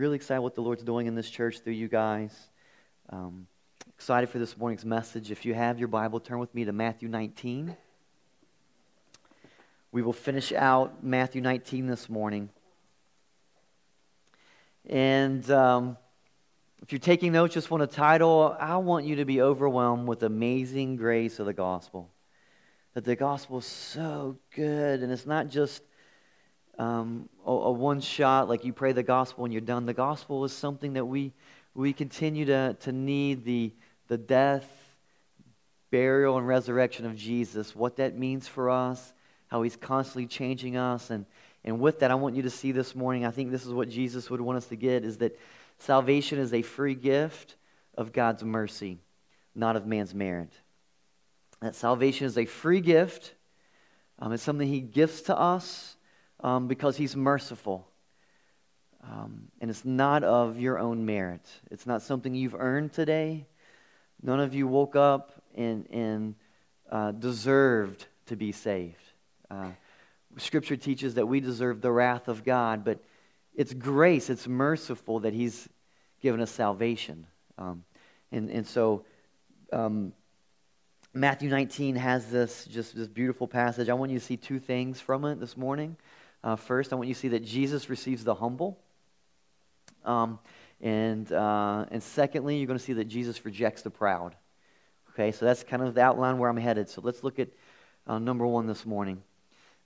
really excited what the Lord's doing in this church through you guys. Um, excited for this morning's message. If you have your Bible, turn with me to Matthew 19. We will finish out Matthew 19 this morning. And um, if you're taking notes, just want a title. I want you to be overwhelmed with amazing grace of the gospel. That the gospel is so good, and it's not just um, a, a one shot, like you pray the gospel and you're done. The gospel is something that we, we continue to, to need the, the death, burial, and resurrection of Jesus, what that means for us, how he's constantly changing us. And, and with that, I want you to see this morning, I think this is what Jesus would want us to get, is that salvation is a free gift of God's mercy, not of man's merit. That salvation is a free gift. Um, it's something he gives to us um, because he's merciful. Um, and it's not of your own merit. It's not something you've earned today. None of you woke up and, and uh, deserved to be saved. Uh, scripture teaches that we deserve the wrath of God, but it's grace, it's merciful that He's given us salvation. Um, and, and so um, Matthew 19 has this just this beautiful passage. I want you to see two things from it this morning. Uh, first, I want you to see that Jesus receives the humble. Um, and, uh, and secondly, you're going to see that Jesus rejects the proud. Okay, so that's kind of the outline where I'm headed. So let's look at uh, number one this morning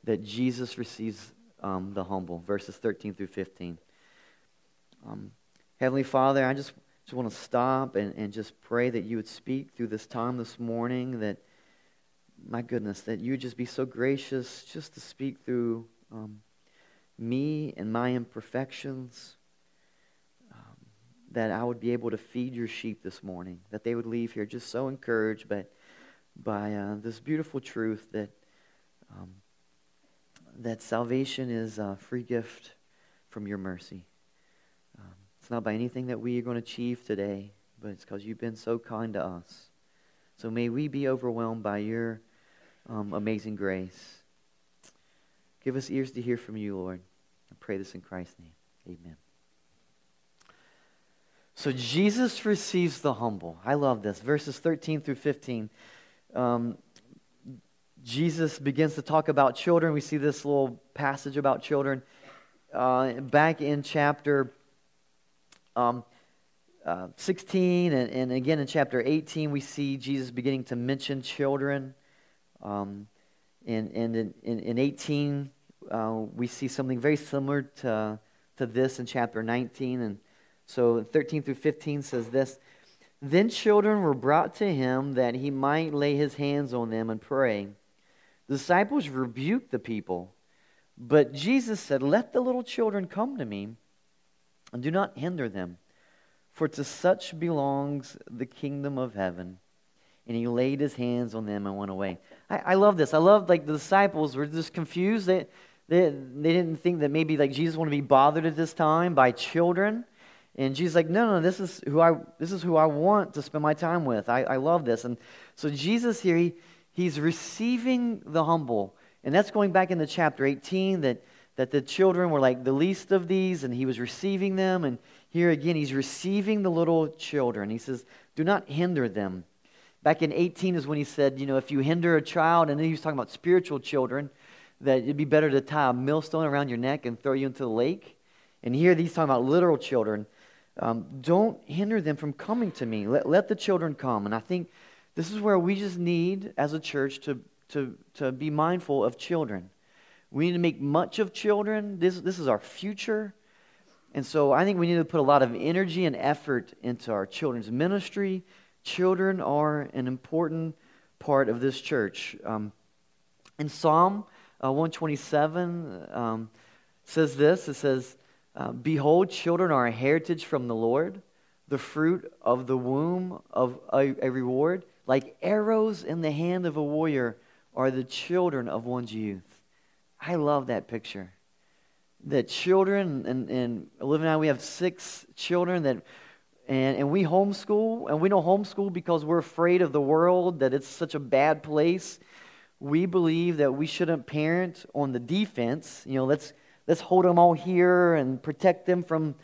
that Jesus receives um, the humble, verses 13 through 15. Um, Heavenly Father, I just, just want to stop and, and just pray that you would speak through this time this morning, that, my goodness, that you would just be so gracious just to speak through um, me and my imperfections, um, that I would be able to feed your sheep this morning, that they would leave here just so encouraged by, by uh, this beautiful truth that, um, that salvation is a free gift from your mercy. Um, it's not by anything that we are going to achieve today, but it's because you've been so kind to us. So may we be overwhelmed by your um, amazing grace. Give us ears to hear from you, Lord. I pray this in Christ's name. Amen. So Jesus receives the humble. I love this. Verses 13 through 15. Um, Jesus begins to talk about children. We see this little passage about children uh, back in chapter um, uh, 16 and, and, again in chapter 18. We see Jesus beginning to mention children. Um, and, and in, in, in 18, uh, we see something very similar to, to this in chapter 19. And so 13 through 15 says this Then children were brought to him that he might lay his hands on them and pray. The disciples rebuked the people. But Jesus said, Let the little children come to me, and do not hinder them, for to such belongs the kingdom of heaven and he laid his hands on them and went away. I, I love this. I love like the disciples were just confused. They, they, they didn't think that maybe like Jesus wanted to be bothered at this time by children. And Jesus like, no, no, this is who I this is who I want to spend my time with. I, I love this. And so Jesus here, he, he's receiving the humble. And that's going back into chapter 18 that, that the children were like the least of these, and he was receiving them. And here again, he's receiving the little children. He says, Do not hinder them. Back in 18 is when he said, you know, if you hinder a child, and then he was talking about spiritual children, that it'd be better to tie a millstone around your neck and throw you into the lake. And here he's talking about literal children. Um, don't hinder them from coming to me. Let, let the children come. And I think this is where we just need, as a church, to, to, to be mindful of children. We need to make much of children. This, this is our future. And so I think we need to put a lot of energy and effort into our children's ministry, Children are an important part of this church. Um, in Psalm uh, 127 um, says this it says, uh, Behold, children are a heritage from the Lord, the fruit of the womb of a, a reward. Like arrows in the hand of a warrior are the children of one's youth. I love that picture. That children, and, and Olivia and I, we have six children that and, and we homeschool, and we don't homeschool because we're afraid of the world, that it's such a bad place. We believe that we shouldn't parent on the defense. You know, let's, let's hold them all here and protect them from,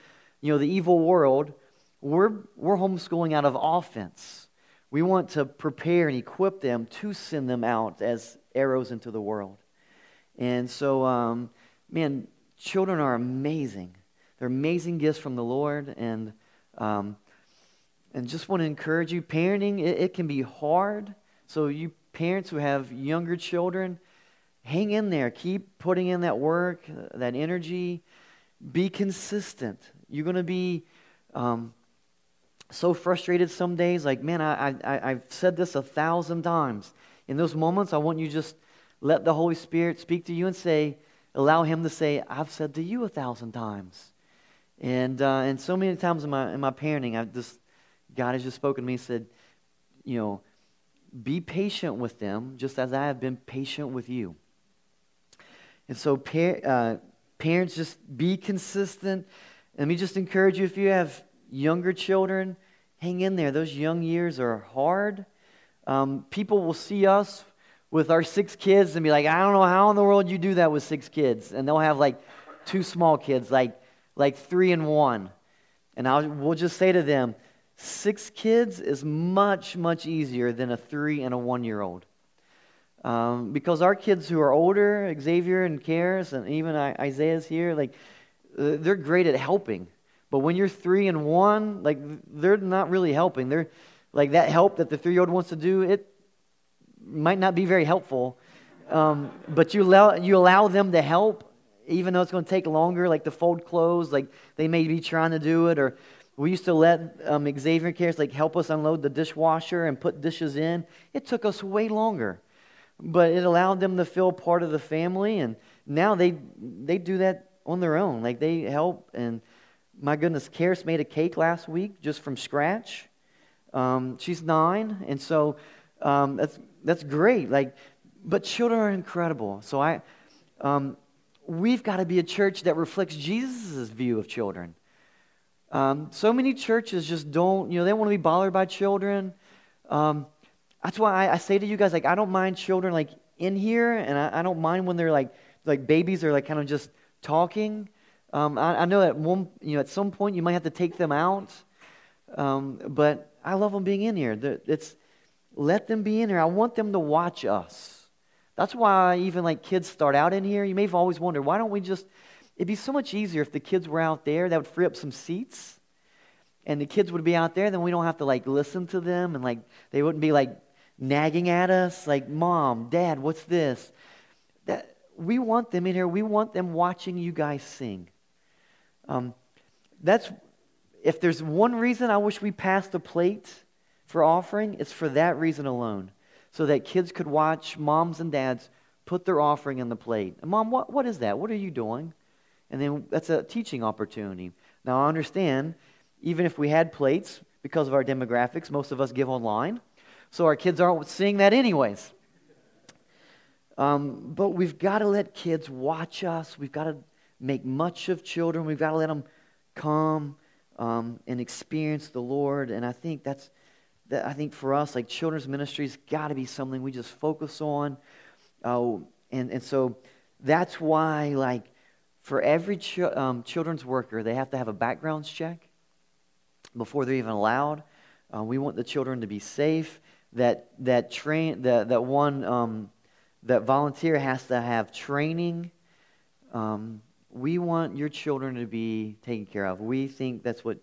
you know, the evil world, we're, we're homeschooling out of offense. We want to prepare and equip them to send them out as arrows into the world. And so, um, man, children are amazing. They're amazing gifts from the Lord. And, um, and just want to encourage you parenting, it, it can be hard. So, you parents who have younger children, hang in there. Keep putting in that work, that energy. Be consistent. You're going to be um, so frustrated some days. Like, man, I, I, I've said this a thousand times. In those moments, I want you just let the Holy Spirit speak to you and say, allow Him to say, I've said to you a thousand times. And, uh, and so many times in my, in my parenting, I've just, God has just spoken to me and said, you know, be patient with them just as I have been patient with you. And so, uh, parents, just be consistent. Let me just encourage you if you have younger children, hang in there. Those young years are hard. Um, people will see us with our six kids and be like, I don't know how in the world you do that with six kids. And they'll have like two small kids, like, like three and one. And I'll, we'll just say to them, six kids is much, much easier than a three and a one year old. Um, because our kids who are older, Xavier and Karis, and even Isaiah's here, like, uh, they're great at helping. But when you're three and one, like, they're not really helping. They're like that help that the three year old wants to do, it might not be very helpful. Um, but you allow, you allow them to help, even though it's going to take longer, like to fold clothes, like they may be trying to do it, or we used to let um, Xavier Karis like help us unload the dishwasher and put dishes in. It took us way longer, but it allowed them to feel part of the family, and now they they do that on their own. Like they help, and my goodness, Karis made a cake last week just from scratch. Um, she's nine, and so um, that's that's great. Like, but children are incredible. So I, um, we've got to be a church that reflects Jesus' view of children. Um, so many churches just don't, you know, they don't want to be bothered by children. Um, that's why I, I, say to you guys, like, I don't mind children like in here, and I, I don't mind when they're like like babies are like kind of just talking. Um, I, I, know at one, you know, at some point you might have to take them out, um, but I love them being in here. It's let them be in here. I want them to watch us. That's why even like kids start out in here. You may have always wondered why don't we just? It'd be so much easier if the kids were out there. That would free up some seats, and the kids would be out there. Then we don't have to like listen to them, and like they wouldn't be like nagging at us, like "Mom, Dad, what's this?" That we want them in here. We want them watching you guys sing. Um, that's if there's one reason I wish we passed a plate for offering, it's for that reason alone. So that kids could watch moms and dads put their offering in the plate. Mom, what, what is that? What are you doing? And then that's a teaching opportunity. Now I understand, even if we had plates, because of our demographics, most of us give online. So our kids aren't seeing that anyways. Um, but we've got to let kids watch us. We've got to make much of children. We've got to let them come um, and experience the Lord. And I think that's that. I think for us, like children's ministry's got to be something we just focus on. Uh, and and so that's why, like, for every ch- um, children's worker, they have to have a background check before they're even allowed. Uh, we want the children to be safe. That that train that that one um, that volunteer has to have training. Um, we want your children to be taken care of. We think that's what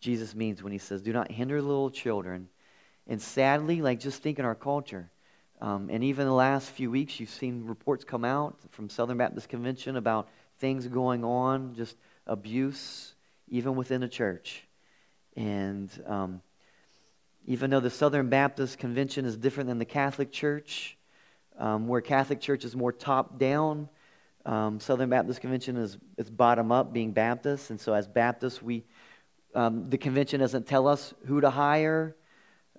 Jesus means when he says, do not hinder little children. And sadly, like just think in our culture, um, and even the last few weeks, you've seen reports come out from Southern Baptist Convention about things going on, just abuse, even within the church. And um, even though the Southern Baptist Convention is different than the Catholic Church, um, where Catholic Church is more top down, um, Southern Baptist Convention is, is bottom up, being Baptist. And so, as Baptists, we, um, the convention doesn't tell us who to hire,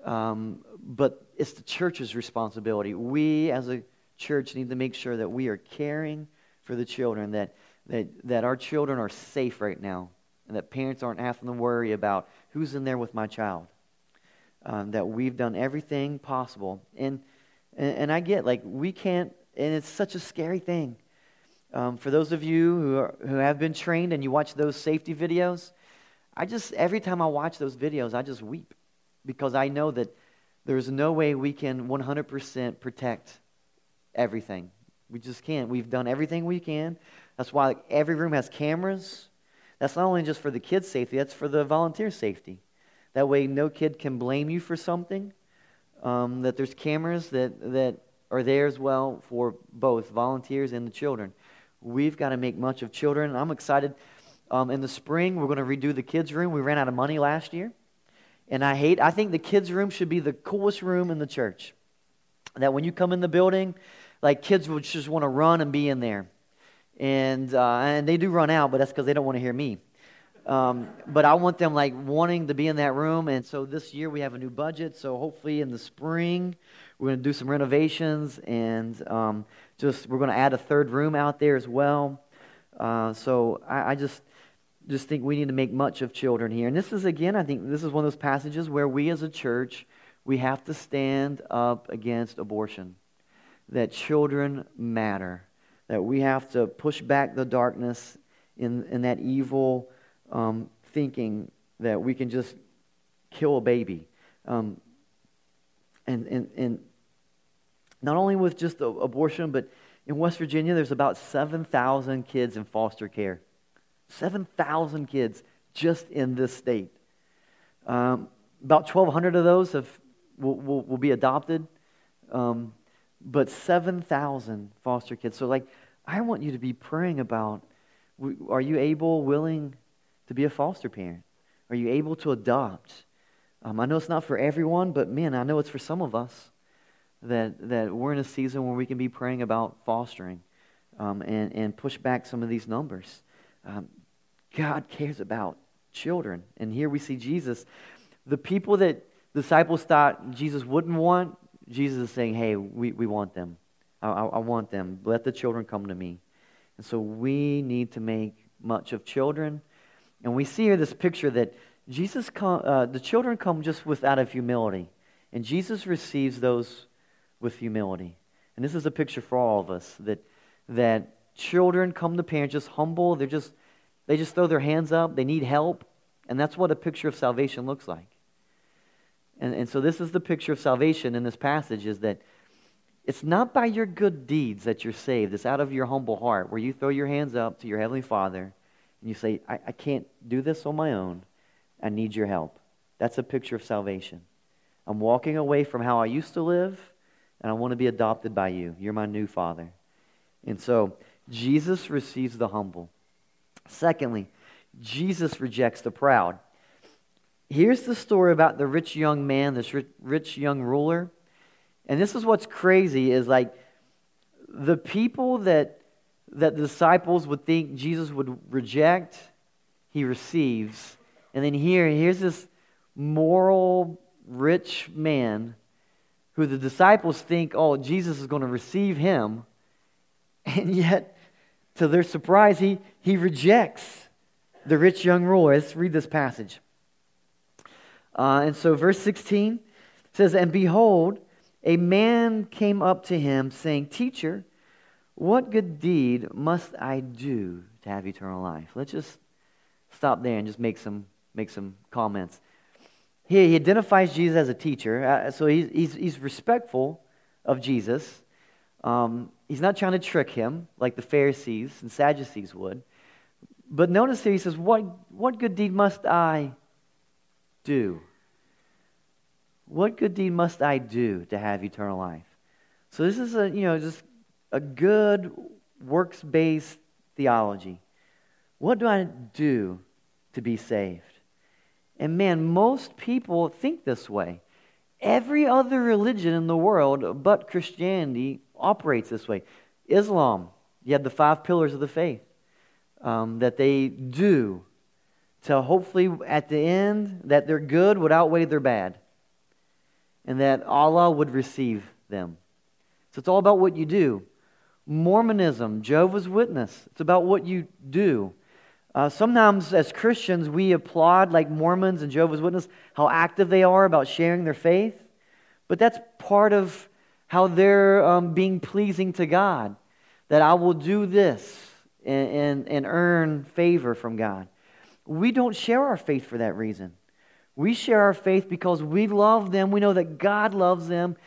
um, but it's the church's responsibility. We, as a church, need to make sure that we are caring for the children, that, that, that our children are safe right now, and that parents aren't having to worry about who's in there with my child. Um, that we've done everything possible. And, and, and I get, like, we can't, and it's such a scary thing um, for those of you who, are, who have been trained and you watch those safety videos, I just, every time I watch those videos, I just weep because I know that there's no way we can 100% protect everything. We just can't. We've done everything we can. That's why every room has cameras. That's not only just for the kids' safety, that's for the volunteer safety. That way, no kid can blame you for something. Um, that there's cameras that, that are there as well for both volunteers and the children. We've got to make much of children. I'm excited. Um, in the spring, we're going to redo the kids' room. We ran out of money last year. And I hate, I think the kids' room should be the coolest room in the church. That when you come in the building, like kids would just want to run and be in there. And, uh, and they do run out, but that's because they don't want to hear me. Um, but I want them like wanting to be in that room. And so this year we have a new budget. So hopefully in the spring we're going to do some renovations and um, just we're going to add a third room out there as well. Uh, so I, I, just just think we need to make much of children here. And this is again, I think this is one of those passages where we as a church we have to stand up against abortion. That children matter. That we have to push back the darkness in, in that evil um, thinking that we can just kill a baby. Um, and, and, and not only with just abortion, but in West Virginia, there's about 7,000 kids in foster care. 7,000 kids just in this state. Um, about 1,200 of those have, will, will, will be adopted, um, but 7,000 foster kids. So, like, I want you to be praying about are you able, willing to be a foster parent? Are you able to adopt? Um, I know it's not for everyone, but man, I know it's for some of us that, that we're in a season where we can be praying about fostering um, and, and push back some of these numbers. Um, God cares about children. And here we see Jesus. The people that disciples thought Jesus wouldn't want, Jesus is saying, hey, we, we want them. I, I, want them. Let the children come to me. And so we need to make much of children. And we see here this picture that Jesus, come, uh, the children come just with out of humility. And Jesus receives those with humility. And this is a picture for all of us that, that children come to parents just humble. They're just, they just throw their hands up. They need help. And that's what a picture of salvation looks like. And, and so this is the picture of salvation in this passage is that it's not by your good deeds that you're saved. It's out of your humble heart where you throw your hands up to your Heavenly Father and you say, I, I can't do this on my own. I need your help. That's a picture of salvation. I'm walking away from how I used to live and I want to be adopted by you. You're my new father. And so, Jesus receives the humble. Secondly, Jesus rejects the proud. Here's the story about the rich young man, this rich young ruler. And this is what's crazy is like the people that that the disciples would think Jesus would reject, he receives. And then here, here's this moral, rich man who the disciples think, oh, Jesus is going to receive him. And yet, to their surprise, he, he rejects the rich young ruler. Let's read this passage. Uh, and so, verse 16 says, And behold, a man came up to him, saying, Teacher, what good deed must I do to have eternal life? Let's just stop there and just make some, make some comments. He, he identifies Jesus as a teacher, uh, so he's, he's, he's respectful of Jesus. Um, he's not trying to trick him like the Pharisees and Sadducees would. But notice here he says, What, what good deed must I do? What good deed must I do to have eternal life? So this is a, you know, just a good works based theology. What do I do to be saved? And man, most people think this way. Every other religion in the world but Christianity operates this way. Islam, you have the five pillars of the faith um, that they do to hopefully at the end that their good would outweigh their bad and that Allah would receive them. So it's all about what you do. Mormonism, Jehovah's Witness, it's about what you do. Uh, sometimes, as Christians, we applaud, like Mormons and Jehovah's Witnesses, how active they are about sharing their faith. But that's part of how they're um, being pleasing to God. That I will do this and, and, and earn favor from God. we don't share our faith for that reason. We share our faith because we love them. We know that God loves them,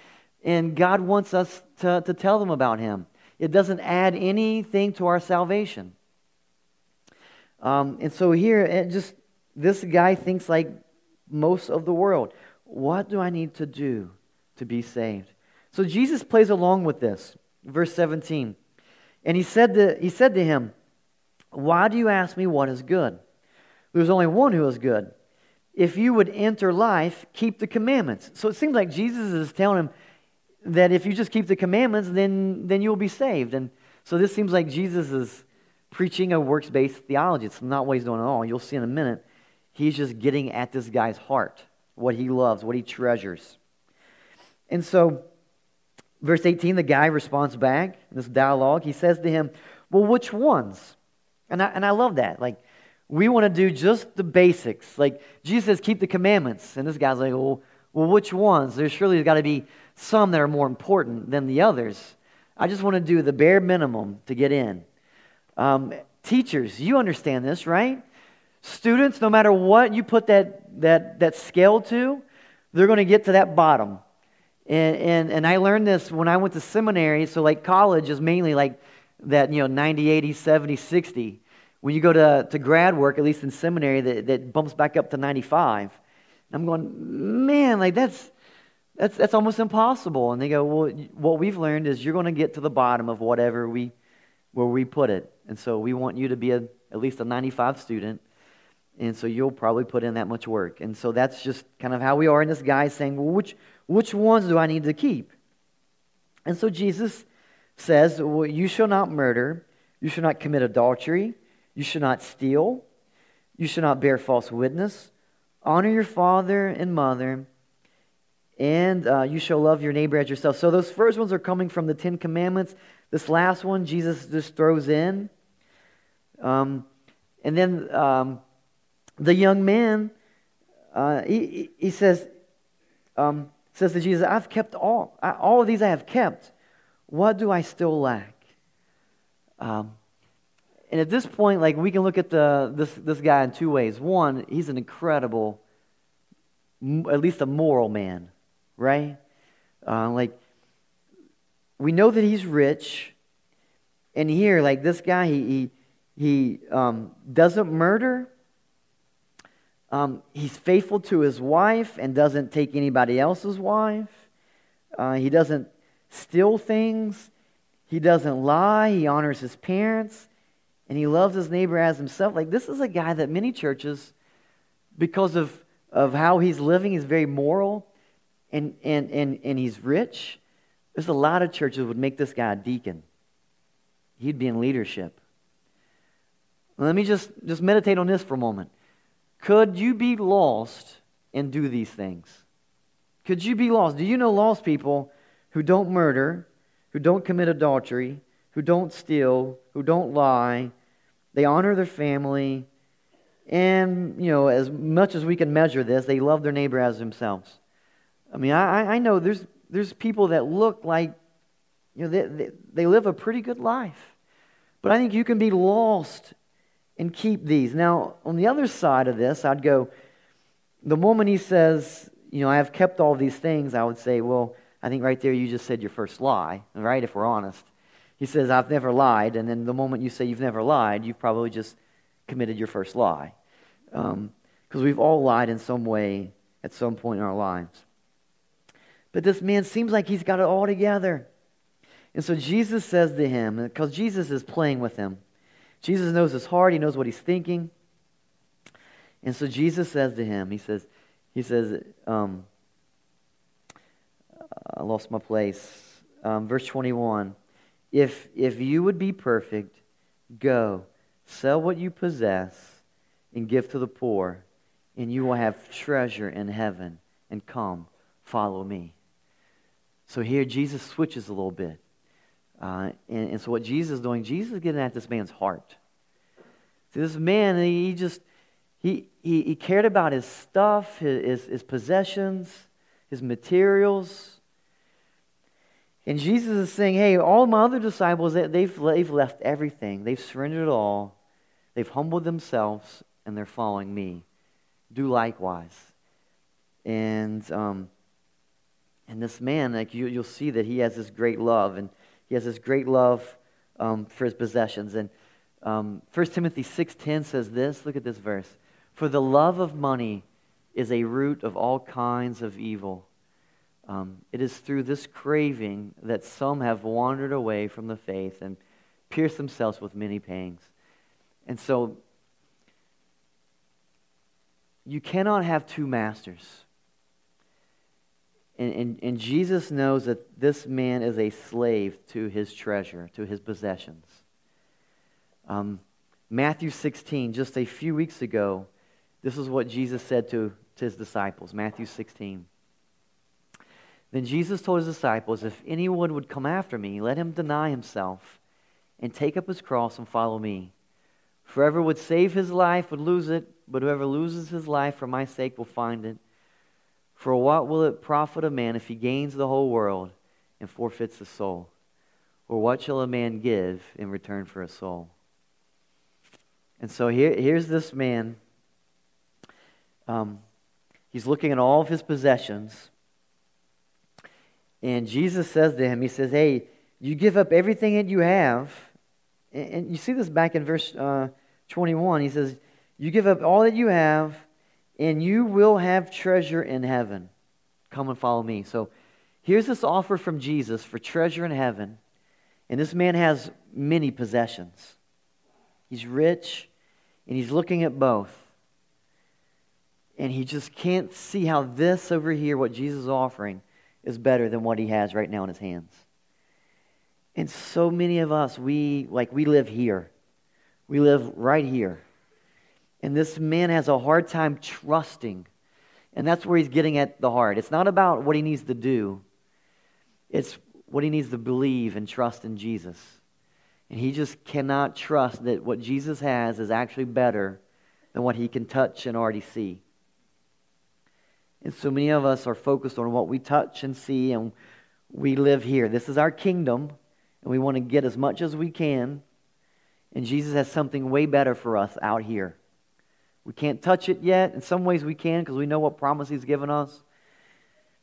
and God wants us to, to tell them about Him. It doesn't add anything to our salvation. Um, and so here, just this guy thinks like most of the world. What do I need to do to be saved? So Jesus plays along with this. Verse 17. And he said to, he said to him, Why do you ask me what is good? There's only one who is good. If you would enter life, keep the commandments. So it seems like Jesus is telling him that if you just keep the commandments, then, then you'll be saved. And so this seems like Jesus is preaching a works based theology. It's not what he's doing at all. You'll see in a minute. He's just getting at this guy's heart, what he loves, what he treasures. And so, verse 18, the guy responds back, in this dialogue. He says to him, Well, which ones? And I, and I love that. Like, we want to do just the basics. Like, Jesus says, keep the commandments. And this guy's like, well, well which ones? There's surely got to be some that are more important than the others. I just want to do the bare minimum to get in. Um, teachers, you understand this, right? Students, no matter what you put that, that, that scale to, they're going to get to that bottom. And, and, and I learned this when I went to seminary. So, like, college is mainly like that, you know, 90, 80, 70, 60. When you go to, to grad work, at least in seminary, that, that bumps back up to 95. I'm going, man, like, that's, that's, that's almost impossible. And they go, well, what we've learned is you're going to get to the bottom of whatever we, where we put it. And so we want you to be a, at least a 95 student. And so you'll probably put in that much work. And so that's just kind of how we are. And this guy saying, well, which, which ones do I need to keep? And so Jesus says, well, You shall not murder, you shall not commit adultery, you shall not steal, you shall not bear false witness, honor your father and mother, and uh, you shall love your neighbor as yourself. So those first ones are coming from the Ten Commandments. This last one, Jesus just throws in. Um, and then um, the young man, uh, he, he says, um, says to Jesus, I've kept all. I, all of these I have kept. What do I still lack? Um, and at this point, like we can look at the, this, this guy in two ways. One, he's an incredible, at least a moral man, right? Uh, like, we know that he's rich. And here, like this guy, he, he, he um, doesn't murder, um, he's faithful to his wife and doesn't take anybody else's wife. Uh, he doesn't steal things. He doesn't lie. He honors his parents. And he loves his neighbor as himself. Like, this is a guy that many churches, because of, of how he's living, he's very moral and, and, and, and he's rich. There's a lot of churches would make this guy a deacon. He'd be in leadership. Let me just, just meditate on this for a moment. Could you be lost and do these things? Could you be lost? Do you know lost people who don't murder, who don't commit adultery, who don't steal, who don't lie? They honor their family. And, you know, as much as we can measure this, they love their neighbor as themselves. I mean, I, I know there's, there's people that look like, you know, they, they, they live a pretty good life. But I think you can be lost and keep these. Now, on the other side of this, I'd go, the moment he says, you know, I have kept all these things, I would say, well, I think right there you just said your first lie, right? If we're honest. He says, I've never lied. And then the moment you say you've never lied, you've probably just committed your first lie. Because um, we've all lied in some way at some point in our lives. But this man seems like he's got it all together. And so Jesus says to him, because Jesus is playing with him, Jesus knows his heart, he knows what he's thinking. And so Jesus says to him, he says, he says, um, I lost my place. Um, verse 21 if, if you would be perfect, go, sell what you possess, and give to the poor, and you will have treasure in heaven. And come, follow me. So here Jesus switches a little bit. Uh, and, and, so what Jesus is doing, Jesus is getting at this man's heart. See, this man, he just, he, he, he cared about his stuff, his, his possessions, his materials. And Jesus is saying, hey, all my other disciples, they've, they've left everything. They've surrendered it all. They've humbled themselves. and they're following me. Do likewise. And um, and this man, like you, you'll see that he has this great love, and he has this great love um, for his possessions. And um, 1 Timothy 6.10 says this. Look at this verse. For the love of money is a root of all kinds of evil. Um, it is through this craving that some have wandered away from the faith and pierced themselves with many pangs. And so, you cannot have two masters. And, and, and Jesus knows that this man is a slave to his treasure, to his possessions. Um, Matthew 16, just a few weeks ago, this is what Jesus said to, to his disciples. Matthew 16. Then Jesus told his disciples, If anyone would come after me, let him deny himself and take up his cross and follow me. Whoever would save his life would lose it, but whoever loses his life for my sake will find it. For what will it profit a man if he gains the whole world and forfeits his soul? Or what shall a man give in return for a soul? And so here, here's this man. Um, he's looking at all of his possessions. And Jesus says to him, He says, Hey, you give up everything that you have. And, you see this back in verse uh, 21. He says, You give up all that you have and you will have treasure in heaven. Come and follow me. So here's this offer from Jesus for treasure in heaven. And this man has many possessions. He's rich, and he's looking at both. And he just can't see how this over here, what Jesus is offering, is better than what he has right now in his hands. And so many of us, we like we live here. We live right here. And this man has a hard time trusting. And that's where he's getting at the heart. It's not about what he needs to do, it's what he needs to believe and trust in Jesus. And he just cannot trust that what Jesus has is actually better than what he can touch and already see. And so many of us are focused on what we touch and see, and we live here. This is our kingdom, and we want to get as much as we can. And Jesus has something way better for us out here. We can't touch it yet. In some ways, we can because we know what promise He's given us.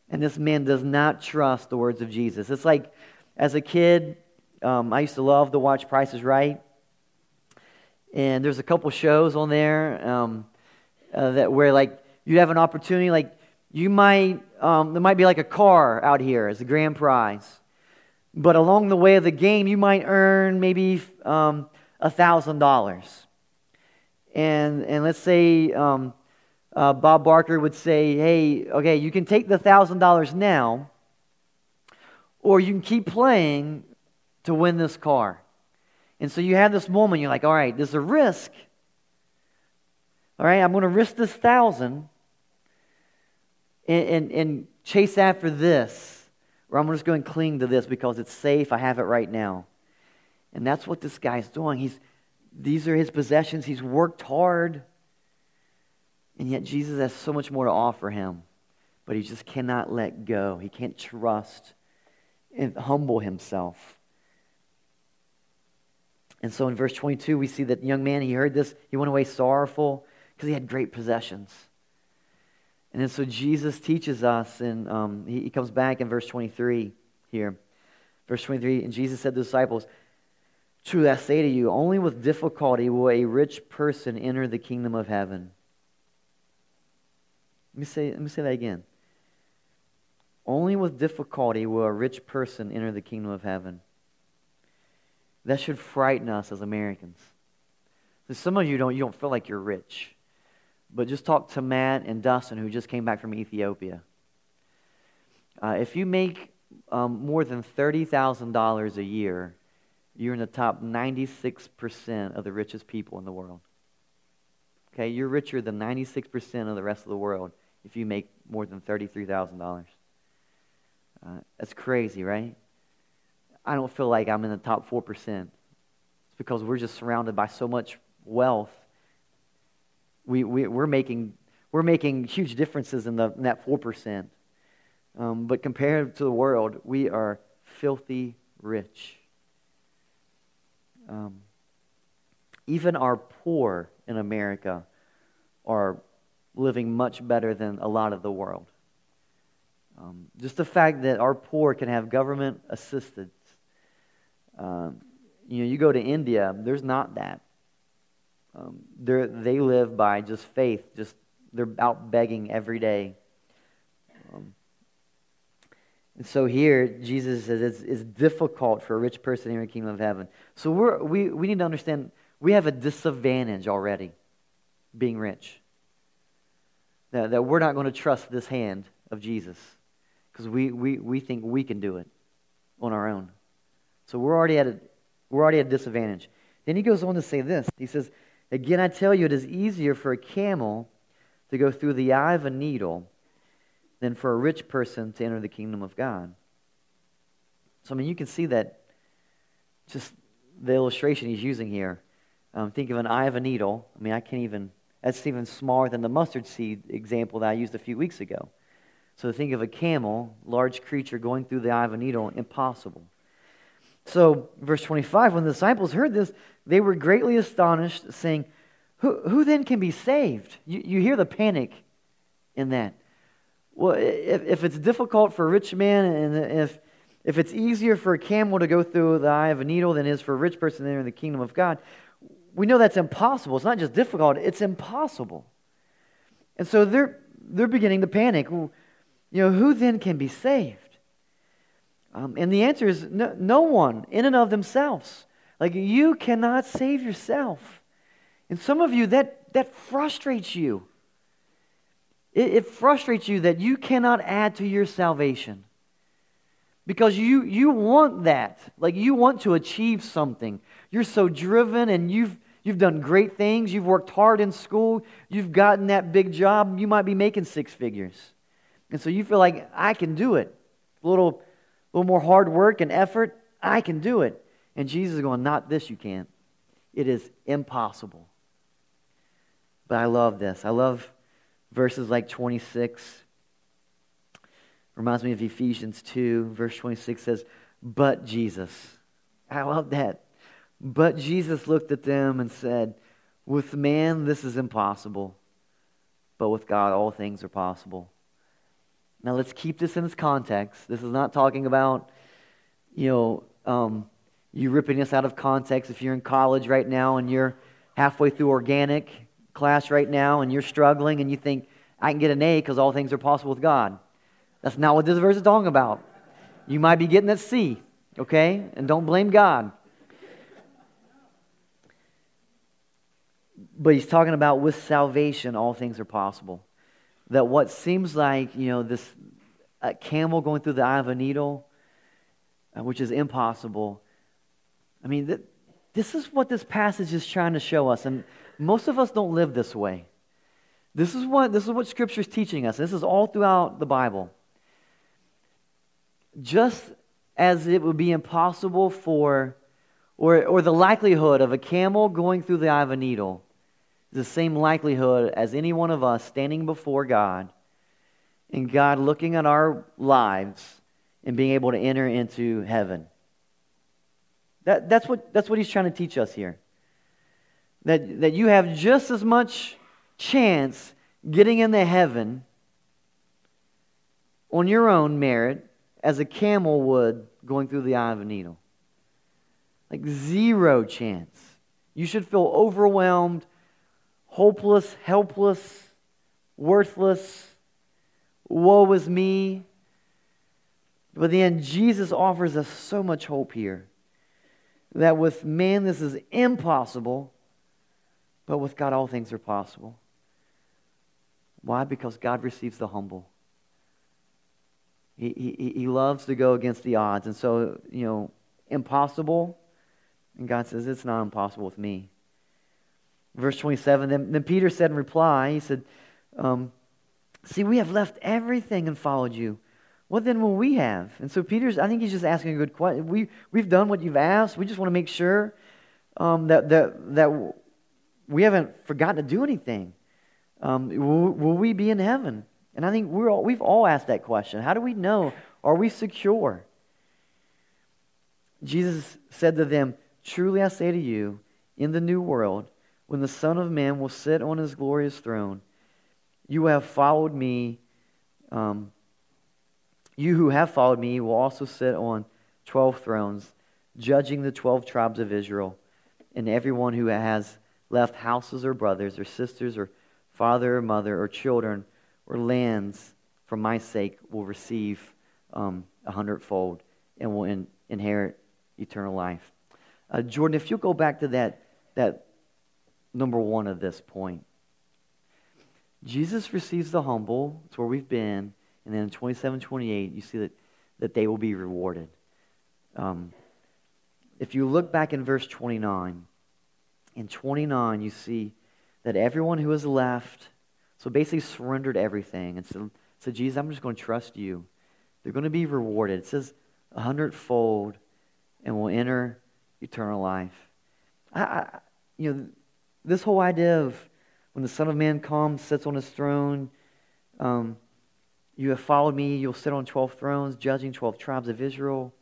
And this man does not trust the words of Jesus. It's like as a kid, um, I used to love to watch Price is Right. And there's a couple shows on there um, uh, that where like you have an opportunity, like you might um, there might be like a car out here as a grand prize, but along the way of the game, you might earn maybe um, a thousand dollars and and let's say um, uh, Bob Barker would say, "Hey, okay, you can take the thousand dollars now, or you can keep playing to win this car." And so you have this moment. You're like, "All right, there's a risk. All right, I'm going to risk this thousand and, and, and chase after this, or I'm just going to cling to this because it's safe. I have it right now." And that's what this guy's doing. He's these are his possessions. He's worked hard. And yet Jesus has so much more to offer him. But he just cannot let go. He can't trust and humble himself. And so in verse 22, we see that young man, he heard this, he went away sorrowful because he had great possessions. And then so Jesus teaches us, and um, he, he comes back in verse 23 here. Verse 23, and Jesus said to the disciples, Truly I say to you, only with difficulty will a rich person enter the kingdom of heaven. Let me say, let me say that again. Only with difficulty will a rich person enter the kingdom of heaven. That should frighten us as Americans. So some of you don't, you don't feel like you're rich. But just talk to Matt and Dustin, who just came back from Ethiopia. Uh, if you make um, more than $30,000 a year, you're in the top 96% of the richest people in the world. Okay, you're richer than 96% of the rest of the world if you make more than $33,000. Uh, that's crazy, right? I don't feel like I'm in the top 4%. It's because we're just surrounded by so much wealth. We, we, we're, making, we're making huge differences in, the, in that 4%. Um, but compared to the world, we are filthy rich. Um, even our poor in America are living much better than a lot of the world. Um, just the fact that our poor can have government assistance. Um, you know, you go to India, there's not that. Um, they live by just faith. Just they're out begging every day. Um, and so here, Jesus says it's, it's, difficult for a rich person to enter the kingdom of heaven. So we're, we, we need to understand we have a disadvantage already being rich. That, that we're not going to trust this hand of Jesus because we, we, we think we can do it on our own. So we're already at a, we're already at a disadvantage. Then he goes on to say this. He says, Again, I tell you, it is easier for a camel to go through the eye of a needle than for a rich person to enter the kingdom of God. So, I mean, you can see that just the illustration he's using here. Um, think of an eye of a needle. I mean, I can't even, that's even smaller than the mustard seed example that I used a few weeks ago. So, think of a camel, large creature going through the eye of a needle, impossible. So, verse 25, when the disciples heard this, they were greatly astonished, saying, Who, who then can be saved? You, you hear the panic in that. Well, if, if it's difficult for a rich man and if, if it's easier for a camel to go through the eye of a needle than it is for a rich person to enter the kingdom of God, we know that's impossible. It's not just difficult, it's impossible. And so they're, they're beginning to panic. You know, who then can be saved? Um, and the answer is no, no one in and of themselves. Like you cannot save yourself. And some of you, that, that frustrates you. It, it frustrates you that you cannot add to your salvation. Because you, you want that. Like you want to achieve something. You're so driven and you've, you've done great things. You've worked hard in school. You've gotten that big job. You might be making six figures. And so you feel like, I can do it. Little a little more hard work and effort, I can do it. And Jesus is going, Not this, you can't. It is impossible. But I love this. I love verses like 26. Reminds me of Ephesians 2, verse 26 says, But Jesus. I love that. But Jesus looked at them and said, With man, this is impossible, but with God, all things are possible. Now let's keep this in its context. This is not talking about, you know, um, you ripping this out of context. If you're in college right now and you're halfway through organic class right now and you're struggling and you think, I can get an A because all things are possible with God. That's not what this verse is talking about. You might be getting a C, okay? And don't blame God. But he's talking about with salvation, all things are possible that what seems like, you know, this a camel going through the eye of a needle, uh, which is impossible. I mean, th- this is what this passage is trying to show us. And most of us don't live this way. This is what, this is what Scripture is teaching us. This is all throughout the Bible. Just as it would be impossible for, or, or the likelihood of a camel going through the eye of a needle the same likelihood as any one of us standing before God and God looking at our lives and being able to enter into heaven. That, that's, what, that's what he's trying to teach us here. That, that you have just as much chance getting into heaven on your own merit as a camel would going through the eye of a needle. Like zero chance. You should feel overwhelmed hopeless, helpless, worthless, woe is me. But then Jesus offers us so much hope here that with man this is impossible, but with God all things are possible. Why? Because God receives the humble. He, he, he loves to go against the odds. And so, you know, impossible. And God says, it's not impossible with me. Verse 27 Then, then Peter said in reply, He said, um, See, we have left everything and followed you. What then will we have? And so Peter's, I think he's just asking a good question. We, we've done what you've asked. We just want to make sure um, that, that, that we haven't forgotten to do anything. Um, will, will, we be in heaven? And I think we're all, we've all asked that question. How do we know? Are we secure? Jesus said to them, Truly I say to you, in the new world, when the Son of Man will sit on his glorious throne. You have followed me. Um, you who have followed me will also sit on 12 thrones, judging the 12 tribes of Israel. And everyone who has left houses or brothers or sisters or father or mother or children or lands for my sake will receive um, a hundredfold and will in, inherit eternal life. Uh, Jordan, if you'll go back to that, that number one of this point. Jesus receives the humble. It's where we've been. And then in 27, 28, you see that, that they will be rewarded. Um, if you look back in verse 29, in 29, you see that everyone who has left, so basically surrendered everything, and said, said Jesus, I'm just going to trust you. They're going to be rewarded. It says a hundredfold and will enter eternal life. I, I, you know, this whole idea of when the Son of Man comes, sits on his throne, um, you have followed me, you'll sit on 12 thrones, judging 12 tribes of Israel,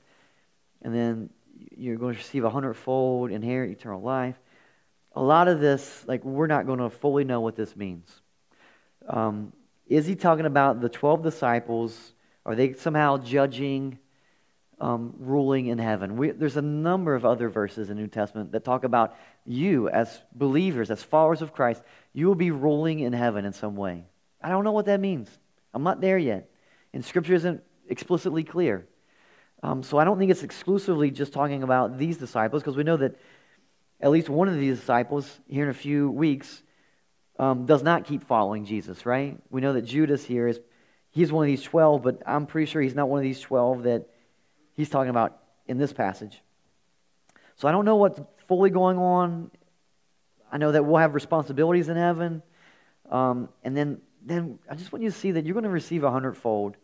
and then you're going to receive a hundredfold, inherit eternal life. A lot of this, like, we're not going to fully know what this means. Um, is he talking about the 12 disciples? Are they somehow judging um, ruling in heaven. We, there's a number of other verses in the New Testament that talk about you as believers, as followers of Christ, you will be ruling in heaven in some way. I don't know what that means. I'm not there yet. And Scripture isn't explicitly clear. Um, so I don't think it's exclusively just talking about these disciples, because we know that at least one of these disciples here in a few weeks um, does not keep following Jesus, right? We know that Judas here is, he's one of these 12, but I'm pretty sure he's not one of these 12 that he's talking about in this passage. So I don't know what's fully going on. I know that we'll have responsibilities in heaven. Um, and then, then I just want you to see that you're going to receive a hundredfold.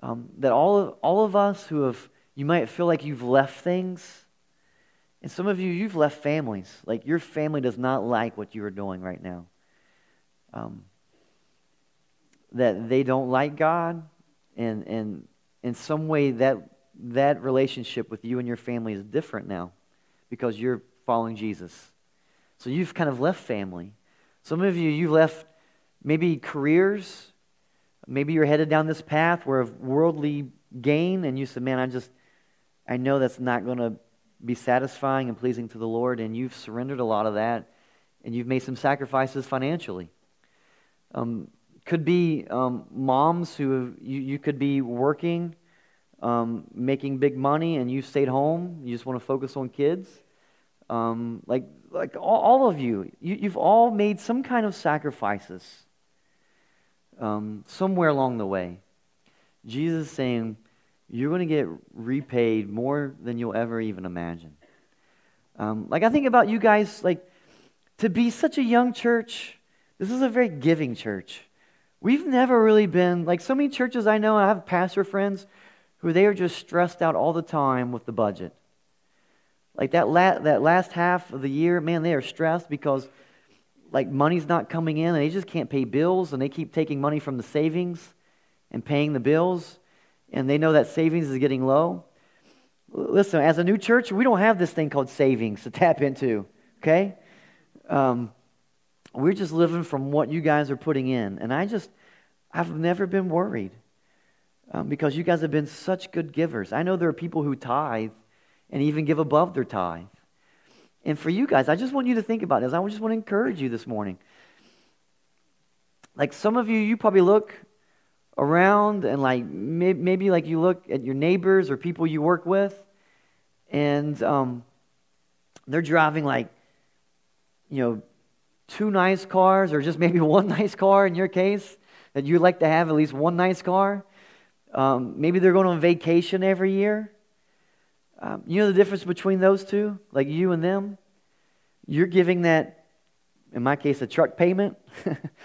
Um, that all of, all of us who have, you might feel like you've left things. And some of you, you've left families. Like your family does not like what you are doing right now. Um, that they don't like God. And, and in some way, that that relationship with you and your family is different now because you're following Jesus. So you've kind of left family. Some of you, you've left maybe careers. Maybe you're headed down this path where of worldly gain, and you said, Man, I just, I know that's not going to be satisfying and pleasing to the Lord, and you've surrendered a lot of that, and you've made some sacrifices financially. Um, could be um, moms who have, you, you could be working um, making big money and you stayed home, you just want to focus on kids. Um, like, like all, all of you, you, you've all made some kind of sacrifices um, somewhere along the way. Jesus is saying, you're going to get repaid more than you'll ever even imagine. Um, like, I think about you guys, like, to be such a young church, this is a very giving church. We've never really been, like, so many churches I know, I have pastor friends who they are just stressed out all the time with the budget. Like that, la- that last half of the year, man, they are stressed because like money's not coming in and they just can't pay bills and they keep taking money from the savings and paying the bills and they know that savings is getting low. Listen, as a new church, we don't have this thing called savings to tap into, okay? Um, we're just living from what you guys are putting in. And I just, I've never been worried um, because you guys have been such good givers. I know there are people who tithe and even give above their tithe. And for you guys, I just want you to think about this. I just want to encourage you this morning. Like some of you, you probably look around and like maybe like you look at your neighbors or people you work with, and um, they're driving like, you know, two nice cars or just maybe one nice car in your case that you like to have at least one nice car. Um, maybe they're going on vacation every year. Um, you know the difference between those two, like you and them? You're giving that, in my case, a truck payment,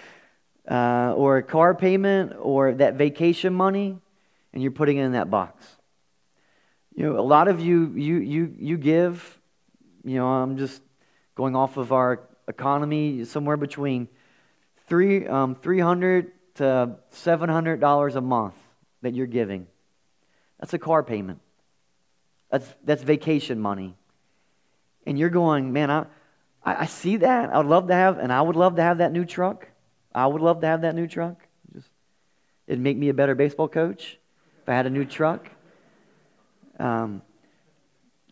uh, or a car payment, or that vacation money, and you're putting it in that box. You know, a lot of you, you, you, you give, you know, I'm just going off of our economy, somewhere between three, um, 300 to $700 a month that you're giving. That's a car payment. That's, that's vacation money. And you're going, man, I, I, I see that. I would love to have, and I would love to have that new truck. I would love to have that new truck. Just, it'd make me a better baseball coach if I had a new truck. Um,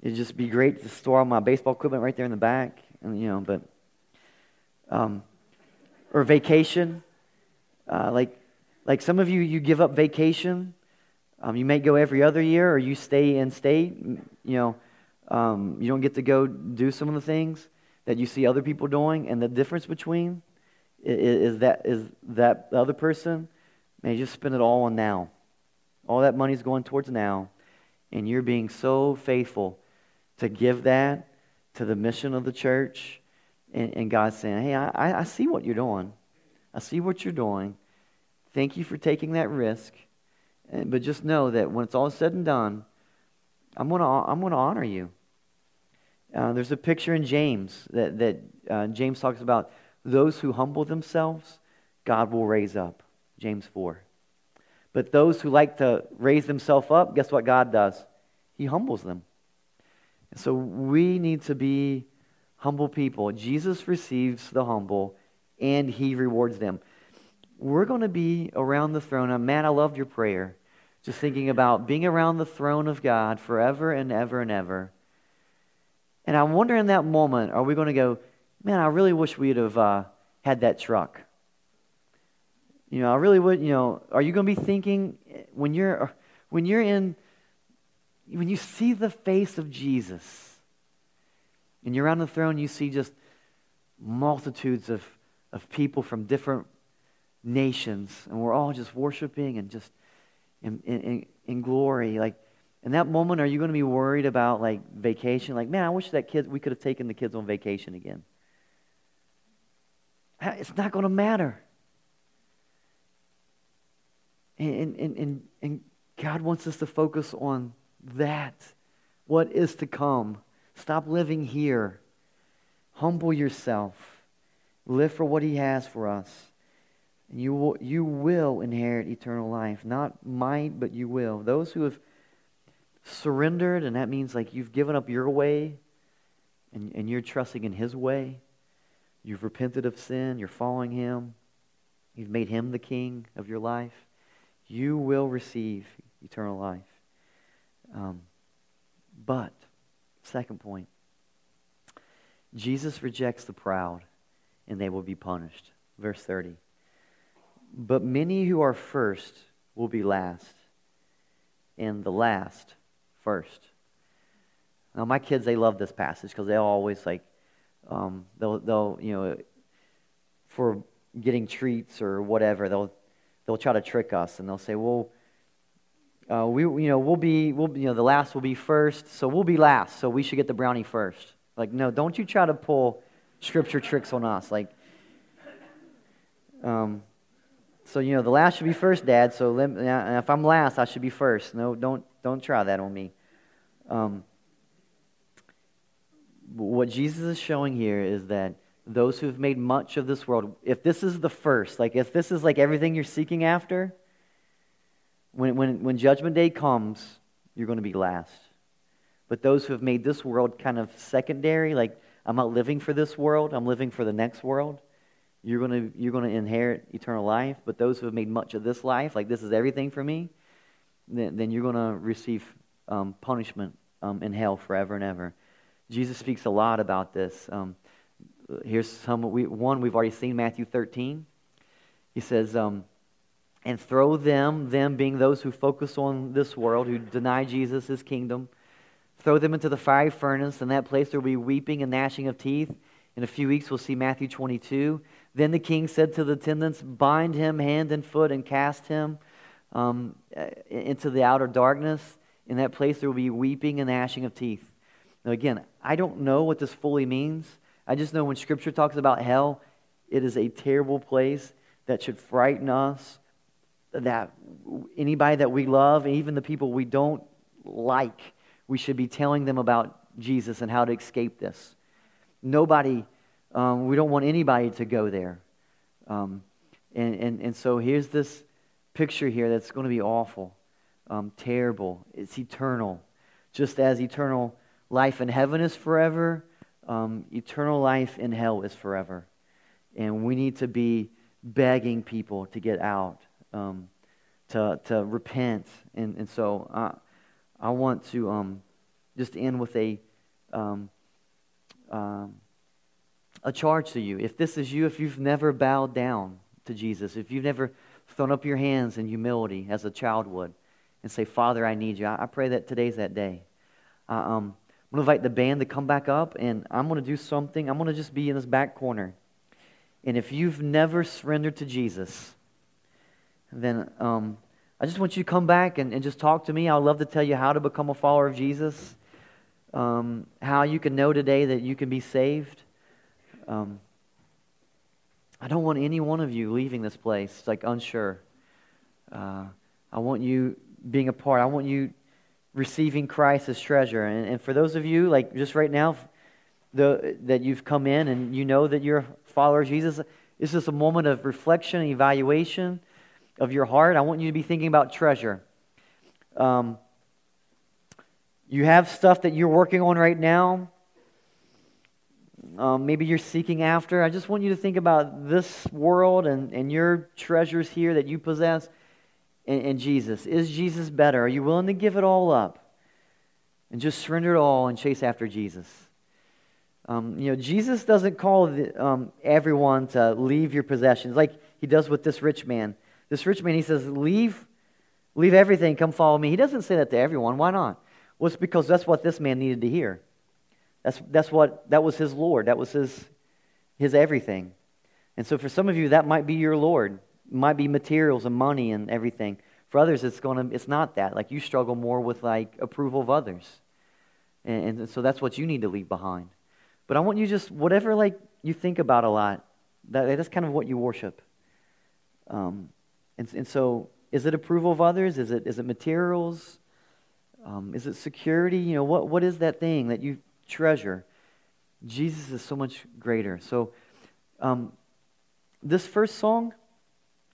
it'd just be great to store all my baseball equipment right there in the back, and you know, but um, or vacation, uh, like like some of you, you give up vacation. Um, you may go every other year, or you stay in state. You know, um, you don't get to go do some of the things that you see other people doing, and the difference between is, is that is that the other person may just spend it all on now. All that money's going towards now, and you're being so faithful to give that to the mission of the church, and, and God's saying, "Hey, I, I see what you're doing. I see what you're doing. Thank you for taking that risk, but just know that when it's all said and done, I'm going to I'm to honor you." Uh, there's a picture in James that, that uh, James talks about those who humble themselves, God will raise up. James 4. But those who like to raise themselves up, guess what God does? He humbles them. And so we need to be humble people. Jesus receives the humble and he rewards them. We're going to be around the throne. And Matt, I loved your prayer. Just thinking about being around the throne of God forever and ever and ever. And I wonder in that moment, are we going to go, man, I really wish we'd have uh, had that truck? You know, I really would, you know, are you going to be thinking when you're, when you're in, when you see the face of Jesus and you're on the throne, you see just multitudes of, of people from different nations, and we're all just worshiping and just in, in, in glory. Like, in that moment, are you going to be worried about like vacation? Like, man, I wish that kids we could have taken the kids on vacation again. It's not going to matter. And, and, and, and God wants us to focus on that. What is to come? Stop living here. Humble yourself. Live for what He has for us. And you will, you will inherit eternal life. Not might, but you will. Those who have surrendered, and that means like you've given up your way and, and you're trusting in His way. You've repented of sin, you're following Him, you've made Him the King of your life. You will receive eternal life. Um, but, second point, Jesus rejects the proud, and they will be punished. Verse 30. But many who are first will be last, and the last first. Now, my kids, they love this passage because they always like, um, they'll, they'll, you know, for getting treats or whatever, they'll, they'll try to trick us and they'll say, well, uh, we, you know, we'll be, we'll, you know, the last will be first, so we'll be last, so we should get the brownie first. Like, no, don't you try to pull scripture tricks on us. Like, um, so you know, the last should be first, Dad. So let, if I'm last, I should be first. No, don't, don't try that on me. Um, what Jesus is showing here is that those who have made much of this world, if this is the first, like if this is like everything you're seeking after, when, when, when judgment day comes, you're going to be last. But those who have made this world kind of secondary, like I'm not living for this world, I'm living for the next world, you're going to, you're going to inherit eternal life. But those who have made much of this life, like this is everything for me, then, then you're going to receive um, punishment um, in hell forever and ever. Jesus speaks a lot about this. Um, here's some. We, one we've already seen Matthew 13. He says, um, "And throw them, them being those who focus on this world, who deny Jesus, His kingdom, throw them into the fiery furnace. In that place there will be weeping and gnashing of teeth." In a few weeks we'll see Matthew 22. Then the king said to the attendants, "Bind him hand and foot and cast him." Um, into the outer darkness. In that place, there will be weeping and gnashing of teeth. Now, again, I don't know what this fully means. I just know when Scripture talks about hell, it is a terrible place that should frighten us. That anybody that we love, even the people we don't like, we should be telling them about Jesus and how to escape this. Nobody, um, we don't want anybody to go there. Um, and, and, and so here's this picture here that's going to be awful, um, terrible. It's eternal. Just as eternal life in heaven is forever, um, eternal life in hell is forever. And we need to be begging people to get out, um, to, to repent. And, and so I, I want to um, just end with a, um, um, a charge to you. If this is you, if you've never bowed down to Jesus, if you've never thrown up your hands in humility as a child would and say, Father, I need you, I, I pray that today's that day. Uh, um, I'm going to invite the band to come back up, and I'm going to do something. I'm going to just be in this back corner. And if you've never surrendered to Jesus, then um, I just want you to come back and, and just talk to me. I'd love to tell you how to become a follower of Jesus, um, how you can know today that you can be saved. Um, I don't want any one of you leaving this place like unsure. Uh, I want you being a part. I want you receiving Christ as treasure. And, and for those of you, like just right now, the, that you've come in and you know that you're a follower of Jesus, this is a moment of reflection and evaluation of your heart. I want you to be thinking about treasure. Um, you have stuff that you're working on right now. Um, maybe you're seeking after. I just want you to think about this world and, and your treasures here that you possess and, and Jesus. Is Jesus better? Are you willing to give it all up and just surrender it all and chase after Jesus? Um, you know, Jesus doesn't call the, um, everyone to leave your possessions like he does with this rich man. This rich man, he says, leave, leave everything, come follow me. He doesn't say that to everyone. Why not? Well, it's because that's what this man needed to hear. That's, that's what, that was his Lord. That was his, his everything. And so for some of you, that might be your Lord. It might be materials and money and everything. For others, it's, going to, it's not that. Like you struggle more with like approval of others. And, and so that's what you need to leave behind. But I want you just, whatever like you think about a lot, that, that's kind of what you worship. Um, and, and so is it approval of others? Is it, is it materials? Um, is it security? You know, what, what is that thing that you treasure. Jesus is so much greater. So, um, this first song,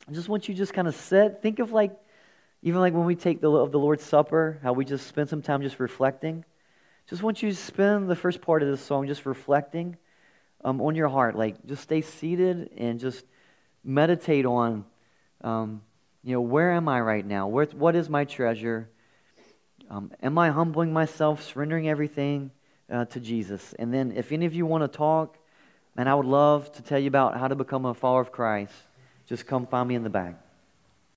I just want you just kind of sit. Think of like, even like when we take the, of the Lord's Supper, how we just spend some time just reflecting. Just want you to spend the first part of this song just reflecting um, on your heart. Like, just stay seated and just meditate on, um, you know, where am I right now? Where, what is my treasure? Um, am I humbling myself, surrendering everything? Uh, to Jesus. And then, if any of you want to talk, and I would love to tell you about how to become a follower of Christ, just come find me in the back.